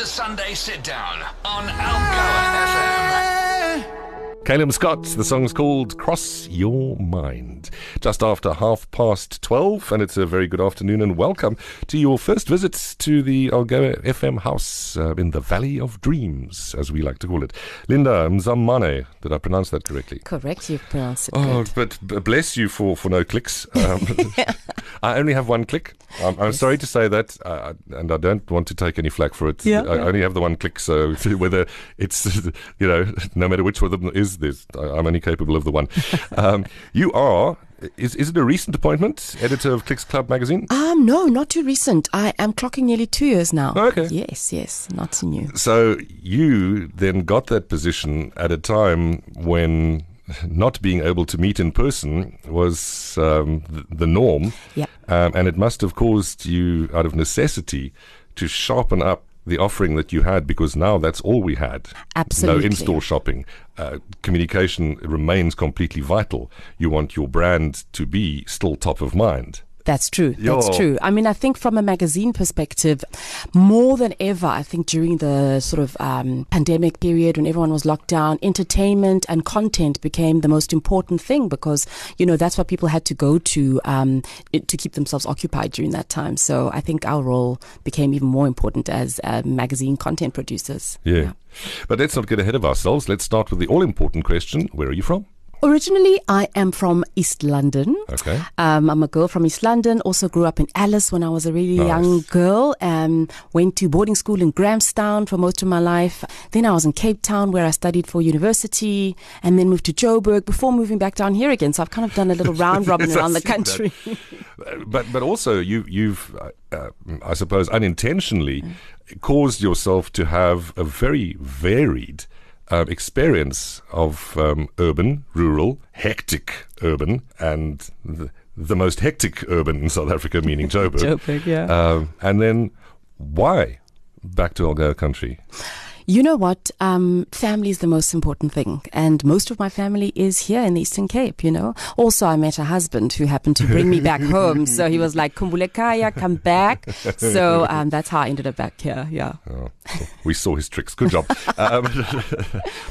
The Sunday Sit Down on Algoa FM. Caleb Scott, the song's called Cross Your Mind. Just after half past 12, and it's a very good afternoon, and welcome to your first visit to the Algoa FM house uh, in the Valley of Dreams, as we like to call it. Linda Mzamane, did I pronounce that correctly? Correct, you've pronounced it Oh, good. but bless you for, for no clicks. Um, I only have one click. Um, I'm sorry to say that, uh, and I don't want to take any flack for it. Yeah, I yeah. only have the one click, so whether it's, you know, no matter which one of them is, this, I'm only capable of the one. Um, you are, is, is it a recent appointment, editor of Clicks Club magazine? Um, no, not too recent. I am clocking nearly two years now. Okay. Yes, yes, not new. So you then got that position at a time when not being able to meet in person was um, the, the norm. Yeah. Um, and it must have caused you, out of necessity, to sharpen up the offering that you had because now that's all we had. Absolutely. No in store shopping. Uh, communication remains completely vital. You want your brand to be still top of mind. That's true. That's Yo. true. I mean, I think from a magazine perspective, more than ever, I think during the sort of um, pandemic period when everyone was locked down, entertainment and content became the most important thing because, you know, that's what people had to go to um, to keep themselves occupied during that time. So I think our role became even more important as uh, magazine content producers. Yeah. But let's not get ahead of ourselves. Let's start with the all important question Where are you from? Originally, I am from East London. Okay. Um, I'm a girl from East London. Also grew up in Alice when I was a really Nice. young girl. Um, went to boarding school in Grahamstown for most of my life. Then I was in Cape Town where I studied for university, and then moved to Joburg before moving back down here again. So I've kind of done a little round robin Yes, around the country. Uh, but but also you you've uh, uh, I suppose unintentionally caused yourself to have a very varied uh, experience of um, urban, rural, hectic urban, and the, the most hectic urban in South Africa, meaning Joburg. Joburg, yeah. Um, and then why back to Algoa country? You know what? Um, family is the most important thing. And most of my family is here in the Eastern Cape, you know. Also, I met a husband who happened to bring me back home. So he was like, Kumbulekaya, come back. So um, that's how I ended up back here. Yeah. Oh, we saw his tricks. Good job. Um,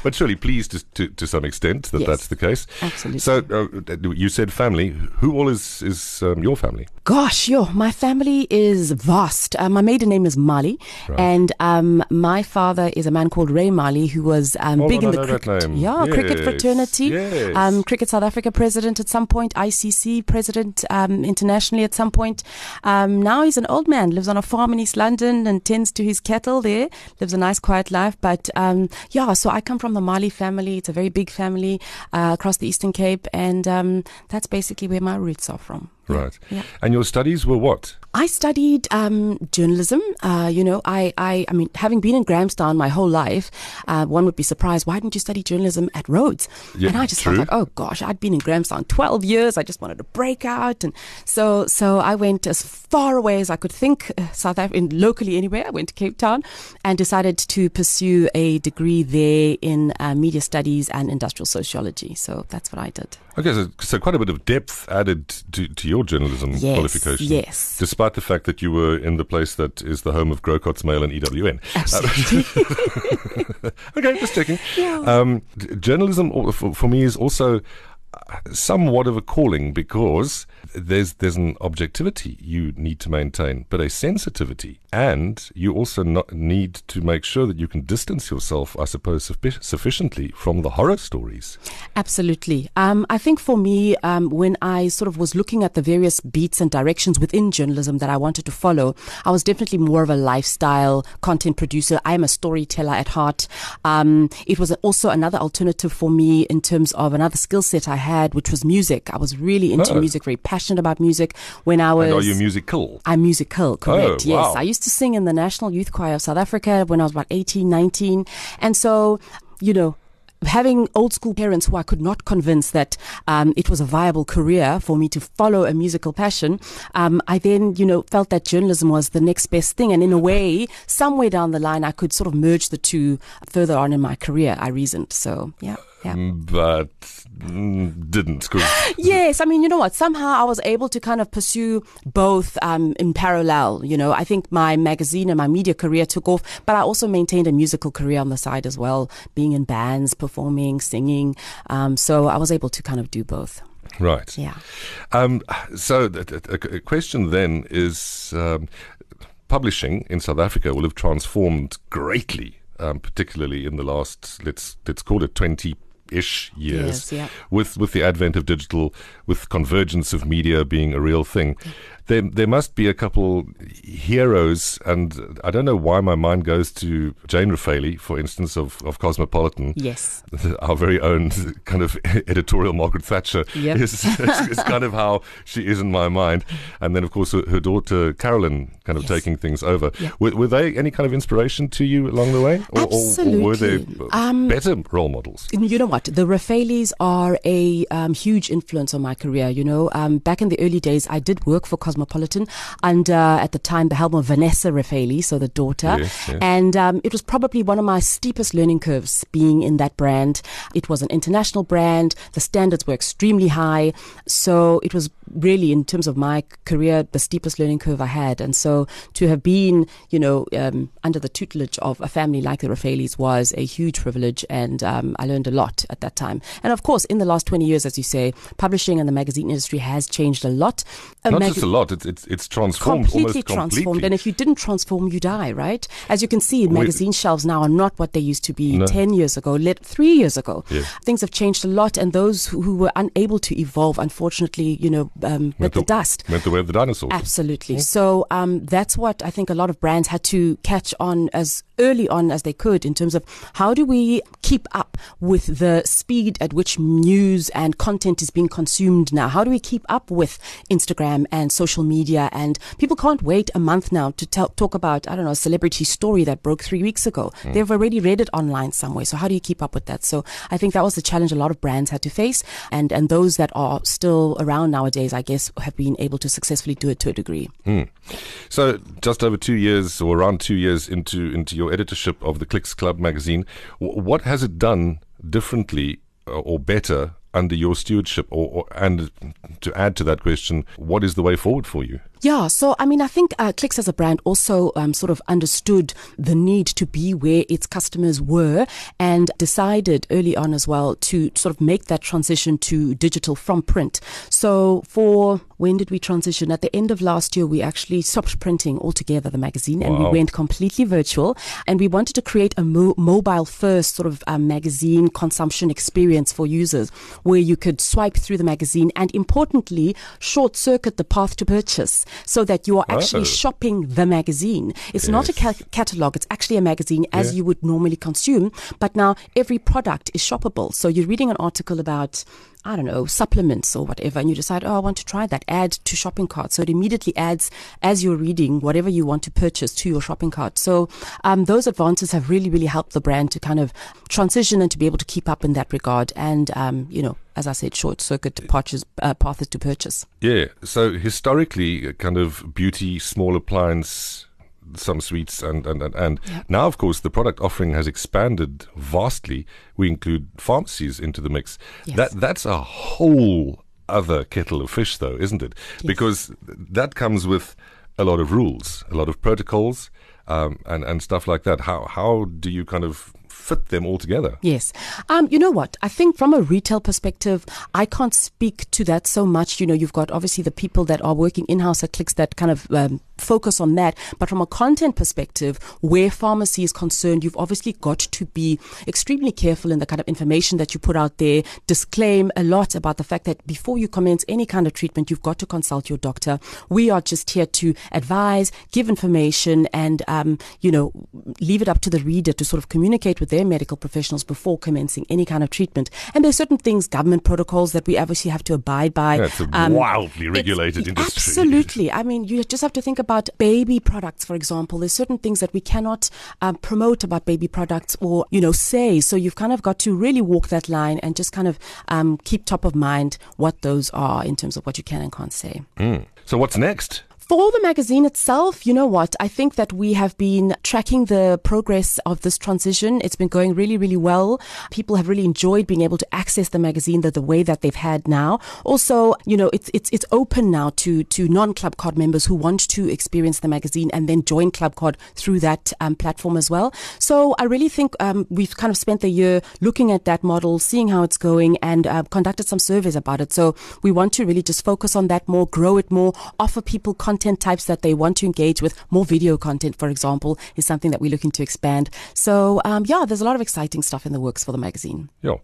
but surely pleased to, to, to some extent that Yes. that's the case. Absolutely. So uh, you said family. Who all is is um, your family? Gosh, yo, my family is vast. Uh, my maiden name is Mali, Right. and um, my father is a man called Ray Mali, who was um, Oh, big in the cricket, yeah, cricket fraternity, yes. um, cricket South Africa president at some point, ICC president um, internationally at some point. Um, now he's an old man, lives on a farm in East London and tends to his cattle there, lives a nice quiet life. But um, yeah, so I come from the Mali family. It's a very big family uh, across the Eastern Cape, and um, that's basically where my roots are from. Right. Yeah. And your studies were what? I studied um, journalism. Uh, you know, I, I, I mean, having been in Grahamstown my whole life, uh, one would be surprised. Why didn't you study journalism at Rhodes? Yeah, and I just true. felt like, oh gosh, I'd been in Grahamstown 12 years. I just wanted to break out, and so, so I went as far away as I could think, uh, South Africa, locally anywhere. I went to Cape Town and decided to pursue a degree there in uh, media studies and industrial sociology. So that's what I did. Okay, so, so quite a bit of depth added to, to your journalism Yes, qualification. yes. Despite the fact that you were in the place that is the home of Grocott's Mail and EWN. Absolutely. okay, just checking. Um, d- journalism for, for me is also somewhat of a calling because there's there's an objectivity you need to maintain, but a sensitivity, and you also need to make sure that you can distance yourself, I suppose, suffi- sufficiently from the horror stories. Absolutely. Um, I think for me, um, when I sort of was looking at the various beats and directions within journalism that I wanted to follow, I was definitely more of a lifestyle content producer. I am a storyteller at heart. Um, it was also another alternative for me in terms of another skill set I had, which was music. I was really into Oh. music, very passionate about music when I was. And are you musical? I'm musical, correct. Oh, yes. wow. I used to sing in the National Youth Choir of South Africa when I was about 18, 19. And so, you know, having old school parents who I could not convince that um, it was a viable career for me to follow a musical passion, um, I then, you know, felt that journalism was the next best thing. And in a way, somewhere down the line, I could sort of merge the two further on in my career, I reasoned. So, yeah. Yeah. but mm, didn't. Yes, I mean, you know what? Somehow I was able to kind of pursue both um, in parallel. You know, I think my magazine and my media career took off, but I also maintained a musical career on the side as well, being in bands, performing, singing. Um, so I was able to kind of do both. right. Yeah. Um, so a, question then is um, publishing in South Africa will have transformed greatly, um, particularly in the last let's let's call it twenty ish years. Yes, yeah. with with the advent of digital with convergence of media being a real thing there there must be a couple heroes and I don't know why my mind goes to Jane Raphaely for instance of of Cosmopolitan Yes. our very own kind of editorial Margaret Thatcher Yep. is, is, is kind of how she is in my mind. And then, of course, her, her daughter Carolyn kind of Yes. taking things over. Yeah. Were, were they any kind of inspiration to you along the way? Or, or- or were they Um, better role models? You know what? The Raphaelys are a um, huge influence on my career. You know, um, back in the early days, I did work for Cosmopolitan under, at the time, the helm of Vanessa Raphaely, so the daughter. Yes, yes. And um, it was probably one of my steepest learning curves being in that brand. It was an international brand. The standards were extremely high. So it was really, in terms of my career, the steepest learning curve I had. And so to have been, you know, um, under the tutelage of a family like the Raphaelys was a huge privilege. And um, I learned a lot at that time. And of course, in the last 20 years, as you say, publishing and the magazine industry has changed a lot. A Not maga- just a lot, it's, it's, it's transformed completely transformed. completely. And if you didn't transform, you die, right? As you can see, magazine shelves now are not what they used to be No. 10 years ago, let, three years ago. Yes. Things have changed a lot, and those who were unable to evolve, unfortunately, you know, um, bit the, dust. Went the way of the dinosaurs. Absolutely. So um, that's what I think a lot of brands had to catch on as early on as they could in terms of how do we keep up with the speed at which news and content is being consumed now? How do we keep up with Instagram and social media? And people can't wait a month now to tell, talk about, I don't know, a celebrity story that broke three weeks ago. They've already read it online somewhere. So how do you keep up with that? So I think that was the challenge a lot of brands had to face. And, and those that are still around nowadays, I guess, have been able to successfully do it to a degree. So, just over two years, or around two years into into your editorship of the Clicks Club magazine, w- what has it done differently uh, or better under your stewardship? Or, or and to add to that question, what is the way forward for you? Yeah, so I mean, I think uh, Clicks as a brand also um, sort of understood the need to be where its customers were and decided early on as well to sort of make that transition to digital from print. So, for when did we transition? At the end of last year, we actually stopped printing altogether the magazine and we went completely virtual. And we wanted to create a mo- mobile first sort of um, magazine consumption experience for users where you could swipe through the magazine and importantly, short circuit the path to purchase so that you are actually Oh. shopping the magazine. It's not a ca- catalog, it's actually a magazine as Yeah. you would normally consume. But now every product is shoppable. So you're reading an article about, I don't know, supplements or whatever, and you decide, oh, I want to try that. Add to shopping cart. So it immediately adds, as you're reading, whatever you want to purchase to your shopping cart. So um, those advances have really, really helped the brand to kind of transition and to be able to keep up in that regard. And, um, you know, as I said, short circuit departures, uh, paths to purchase. Yeah. So historically, uh, kind of beauty, small appliance, some sweets, and and and, and Yeah. now, of course, the product offering has expanded vastly. We include pharmacies into the mix. Yes. That that's a whole other kettle of fish, though, isn't it? Because that comes with a lot of rules, a lot of protocols, um, and and stuff like that. How how do you kind of fit them all together? Yes. Um, you know what? I think from a retail perspective, I can't speak to that so much. You know, you've got obviously the people that are working in house at Clicks that kind of um, focus on that. But from a content perspective, where pharmacy is concerned, you've obviously got to be extremely careful in the kind of information that you put out there. Disclaim a lot about the fact that before you commence any kind of treatment, you've got to consult your doctor. We are just here to advise, give information, and um, you know, leave it up to the reader to sort of communicate with their medical professionals before commencing any kind of treatment. And there's certain things, government protocols that we obviously have to abide by. It's a Um, wildly regulated industry. Absolutely. I mean, you just have to think about baby products, for example. There's certain things that we cannot um, promote about baby products or, you know, say. So you've kind of got to really walk that line and just kind of um, keep top of mind what those are in terms of what you can and can't say. Mm. So what's next? For the magazine itself, you know what? I think that we have been tracking the progress of this transition. It's been going really, really well. People have really enjoyed being able to access the magazine the, the way that they've had now. Also, you know, it's it's it's open now to to non Club Card members who want to experience the magazine and then join Club Card through that um, platform as well. So I really think um, we've kind of spent the year looking at that model, seeing how it's going, and uh, conducted some surveys about it. So we want to really just focus on that more, grow it more, offer people content types that they want to engage with. More video content, for example, is something that we're looking to expand. So, um, yeah, there's a lot of exciting stuff in the works for the magazine. Yeah.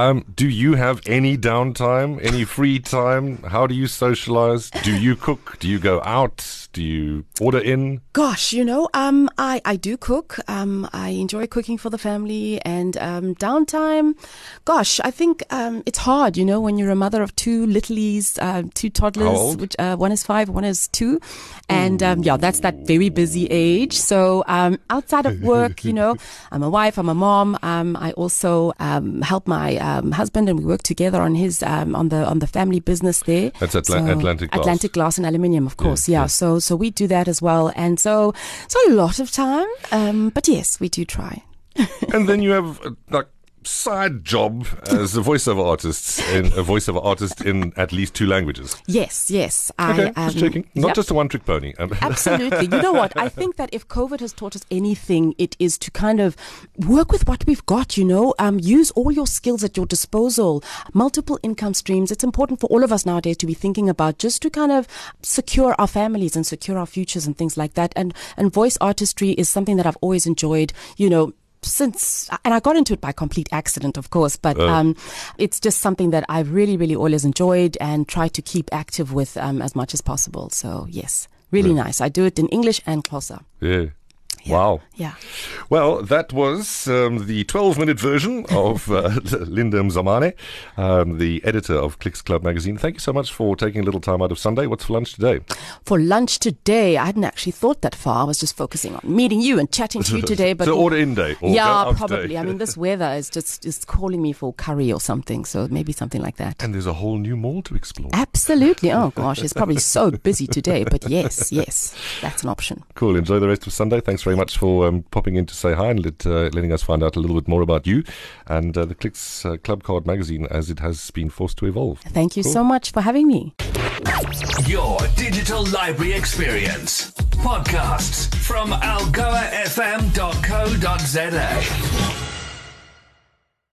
Um, do you have any downtime, any free time? How do you socialize? Do you cook? Do you go out? Do you order in? Gosh, you know, um, I, I do cook. Um, I enjoy cooking for the family and um, downtime. Gosh, I think um, it's hard, you know, when you're a mother of two littlies, uh, two toddlers, which uh, one is five, one is two, and um, yeah, that's that very busy age. So um, outside of work, you know, I'm a wife, I'm a mom. Um, I also um, help my um, husband, and we work together on his um, on the on the family business there. That's Atla- So- Atlantic Glass. Atlantic Glass and Aluminium, of course. Yeah, Yeah. yeah. So so we do that as well, and so so a lot of time. Um, but yes, we do try. and then you have a like side job as a voiceover artist in a voiceover artist in at least two languages. Yes, yes. I, Okay, just um, checking. Not yep. just a one trick pony. Um, Absolutely. You know what? I think that if COVID has taught us anything, it is to kind of work with what we've got, you know, um, use all your skills at your disposal, multiple income streams. It's important for all of us nowadays to be thinking about just to kind of secure our families and secure our futures and things like that. And, and voice artistry is something that I've always enjoyed, you know, since and I got into it by complete accident, of course, but Oh. um, it's just something that I've really, really always enjoyed and try to keep active with um, as much as possible. So yes, really nice. I do it in English and Xhosa. yeah. Yeah. Wow. Yeah. Well, that was um, the 12 minute version of uh, Linda Mzamane, um, the editor of Clicks Club magazine. Thank you so much for taking a little time out of Sunday. What's for lunch today? For lunch today, I hadn't actually thought that far. I was just focusing on meeting you and chatting to you today. But so order in day. Or yeah, probably. Day. I mean, this weather is just is calling me for curry or something. So maybe something like that. and there's a whole new mall to explore. Absolutely. Oh gosh, it's probably so busy today. But yes, yes, that's an option. Cool. Enjoy the rest of Sunday. Thanks very much for um, popping in to say hi and let, uh, letting us find out a little bit more about you and uh, the Clicks uh, Club Card magazine as it has been forced to evolve. Thank you so much for having me. Your digital library experience. Podcasts from algoafm.co.za.